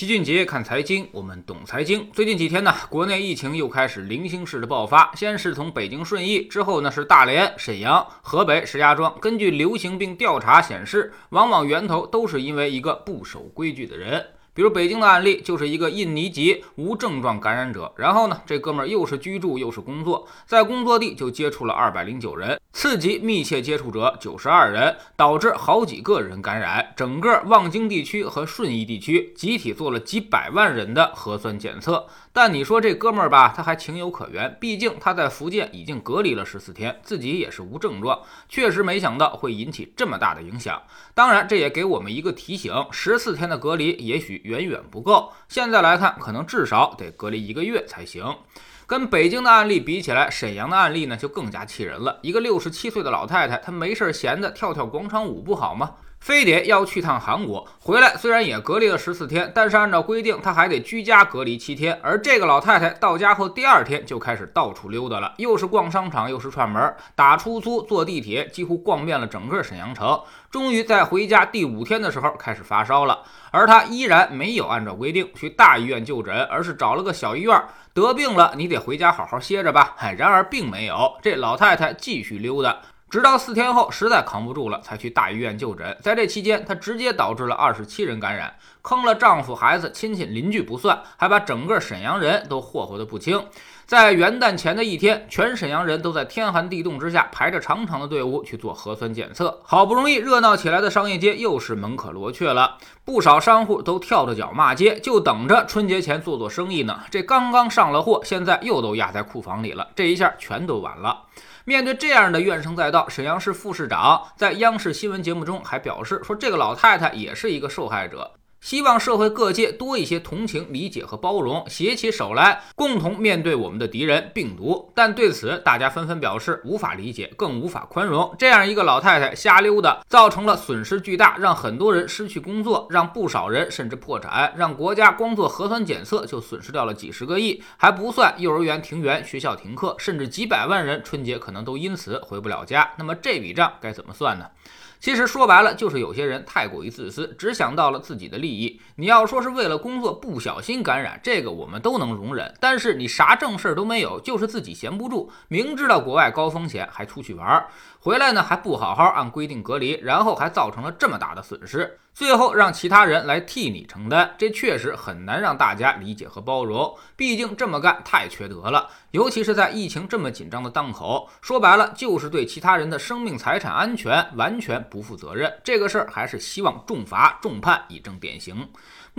齐俊杰看财经，我们懂财经。最近几天呢，国内疫情又开始零星式的爆发，先是从北京顺义，之后呢是大连、沈阳、河北石家庄。根据流行病调查显示，往往源头都是因为一个不守规矩的人。比如北京的案例，就是一个印尼籍无症状感染者，然后呢，这哥们儿又是居住又是工作，在工作地就接触了二百零九人，次级密切接触者九十二人，导致好几个人感染。整个望京地区和顺义地区集体做了几百万人的核酸检测。但你说这哥们儿吧，他还情有可原，毕竟他在福建已经隔离了十四天，自己也是无症状，确实没想到会引起这么大的影响。当然，这也给我们一个提醒：十四天的隔离也许远远不够。现在来看，可能至少得隔离一个月才行。跟北京的案例比起来，沈阳的案例呢就更加气人了。一个六十七岁的老太太，她没事闲的跳跳广场舞不好吗？非得要去趟韩国，回来虽然也隔离了十四天，但是按照规定，他还得居家隔离七天。而这个老太太到家后第二天就开始到处溜达了，又是逛商场，又是串门，打出租、坐地铁，几乎逛遍了整个沈阳城。终于在回家第五天的时候开始发烧了，而他依然没有按照规定去大医院就诊，而是找了个小医院。得病了，你得回家好好歇着吧。哎，然而并没有，这老太太继续溜达。直到四天后实在扛不住了，才去大医院就诊。在这期间，她直接导致了二十七人感染，坑了丈夫、孩子、亲戚、邻居不算，还把整个沈阳人都霍霍的不轻。在元旦前的一天，全沈阳人都在天寒地冻之下排着长长的队伍去做核酸检测。好不容易热闹起来的商业街又是门可罗雀了，不少商户都跳着脚骂街，就等着春节前做做生意呢。这刚刚上了货，现在又都压在库房里了，这一下全都完了。面对这样的怨声载道，沈阳市副市长在央视新闻节目中还表示说：“这个老太太也是一个受害者。”希望社会各界多一些同情、理解和包容，携起手来，共同面对我们的敌人——病毒。但对此，大家纷纷表示无法理解，更无法宽容。这样一个老太太瞎溜达，造成了损失巨大，让很多人失去工作，让不少人甚至破产，让国家光做核酸检测就损失掉了几十个亿，还不算幼儿园停园、学校停课，甚至几百万人春节可能都因此回不了家。那么这笔账该怎么算呢？其实说白了，就是有些人太过于自私，只想到了自己的利益。你要说是为了工作不小心感染，这个我们都能容忍。但是你啥正事儿都没有，就是自己闲不住，明知道国外高风险还出去玩儿，回来呢还不好好按规定隔离，然后还造成了这么大的损失。最后让其他人来替你承担，这确实很难让大家理解和包容。毕竟这么干太缺德了，尤其是在疫情这么紧张的当口，说白了就是对其他人的生命财产安全完全不负责任。这个事儿还是希望重罚重判以正典刑。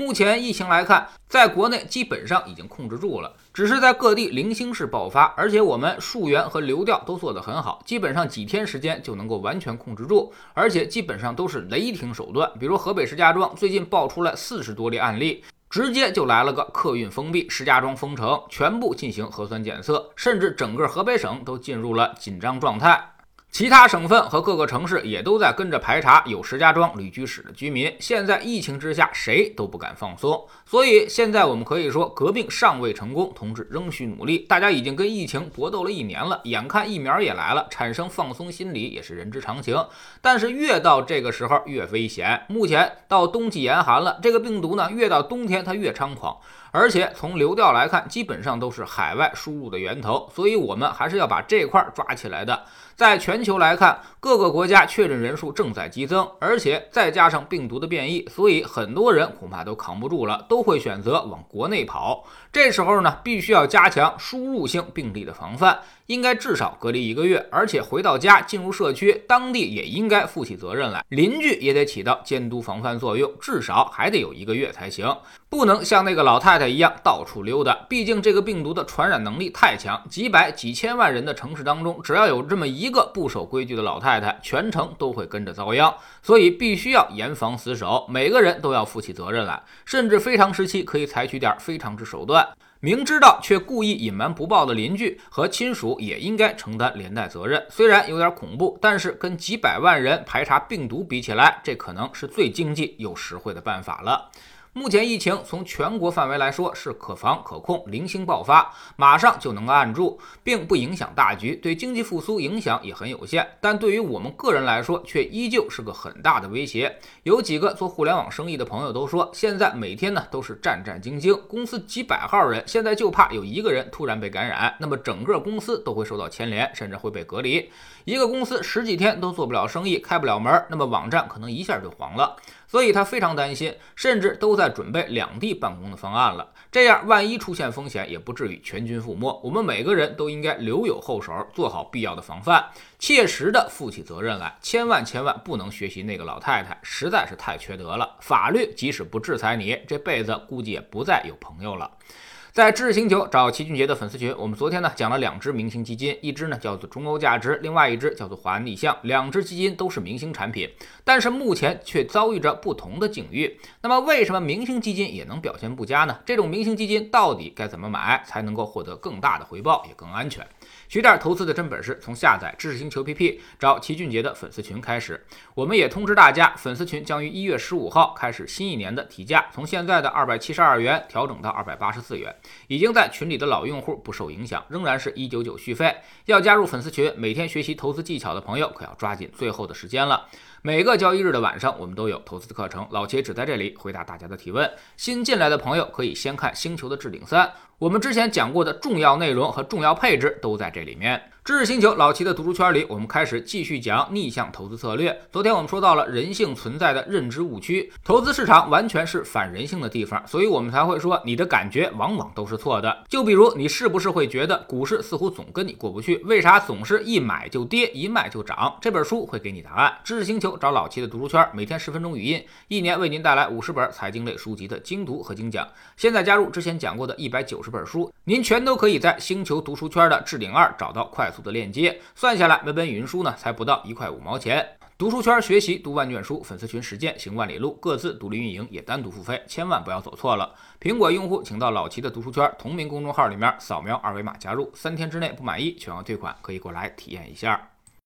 目前疫情来看，在国内基本上已经控制住了，只是在各地零星式爆发，而且我们溯源和流调都做得很好，基本上几天时间就能够完全控制住，而且基本上都是雷霆手段，比如河北石家庄最近爆出来四十多例案例，直接就来了个客运封闭，石家庄封城，全部进行核酸检测，甚至整个河北省都进入了紧张状态。其他省份和各个城市也都在跟着排查有石家庄旅居史的居民。现在疫情之下，谁都不敢放松，所以现在我们可以说，革命尚未成功，同志仍需努力。大家已经跟疫情搏斗了一年了，眼看疫苗也来了，产生放松心理也是人之常情。但是越到这个时候越危险。目前到冬季严寒了，这个病毒呢，越到冬天它越猖狂。而且从流调来看，基本上都是海外输入的源头，所以我们还是要把这块抓起来的。在全球来看，各个国家确诊人数正在激增，而且再加上病毒的变异，所以很多人恐怕都扛不住了，都会选择往国内跑。这时候呢，必须要加强输入性病例的防范。应该至少隔离一个月，而且回到家进入社区，当地也应该负起责任来，邻居也得起到监督防范作用，至少还得有一个月才行，不能像那个老太太一样到处溜达。毕竟这个病毒的传染能力太强，几百几千万人的城市当中，只要有这么一个不守规矩的老太太，全城都会跟着遭殃。所以必须要严防死守，每个人都要负起责任来，甚至非常时期可以采取点非常之手段。明知道却故意隐瞒不报的邻居和亲属也应该承担连带责任。虽然有点恐怖，但是跟几百万人排查病毒比起来，这可能是最经济又实惠的办法了。目前疫情从全国范围来说是可防可控，零星爆发，马上就能够按住，并不影响大局，对经济复苏影响也很有限。但对于我们个人来说，却依旧是个很大的威胁。有几个做互联网生意的朋友都说，现在每天呢都是战战兢兢，公司几百号人，现在就怕有一个人突然被感染，那么整个公司都会受到牵连，甚至会被隔离。一个公司十几天都做不了生意，开不了门，那么网站可能一下就黄了。所以他非常担心，甚至都在准备两地办公的方案了。这样，万一出现风险，也不至于全军覆没。我们每个人都应该留有后手，做好必要的防范，切实的负起责任来。千万千万不能学习那个老太太，实在是太缺德了。法律即使不制裁你，这辈子估计也不再有朋友了。在知识星球找齐俊杰的粉丝群，我们昨天呢讲了两只明星基金，一只呢叫做中欧价值，另外一只叫做华安逆向，两只基金都是明星产品，但是目前却遭遇着不同的境遇。那么为什么明星基金也能表现不佳呢？这种明星基金到底该怎么买才能够获得更大的回报，也更安全？学点投资的真本事，从下载知识星球 PP 找齐俊杰的粉丝群开始。我们也通知大家，粉丝群将于一月十五号开始新一年的提价，从现在的二百七十二元调整到二百八十四元。已经在群里的老用户不受影响，仍然是一九九续费。要加入粉丝群，每天学习投资技巧的朋友可要抓紧最后的时间了。每个交易日的晚上，我们都有投资的课程，老齐只在这里回答大家的提问。新进来的朋友可以先看《星球的置顶三》，我们之前讲过的重要内容和重要配置都在这里面。知识星球老齐的读书圈里，我们开始继续讲逆向投资策略。昨天我们说到了人性存在的认知误区，投资市场完全是反人性的地方，所以我们才会说你的感觉往往都是错的。就比如你是不是会觉得股市似乎总跟你过不去？为啥总是一买就跌，一卖就涨？这本书会给你答案。知识星球找老齐的读书圈，每天十分钟语音，一年为您带来五十本财经类书籍的精读和精讲。现在加入之前讲过的一百九十本书，您全都可以在星球读书圈的置顶二找到快。速的链接，算下来每本语音书呢才不到一块五毛钱。读书圈学习读万卷书，粉丝群实践行万里路，各自独立运营也单独付费，千万不要走错了。苹果用户请到老齐的读书圈同名公众号里面扫描二维码加入，三天之内不满意全额退款，可以过来体验一下。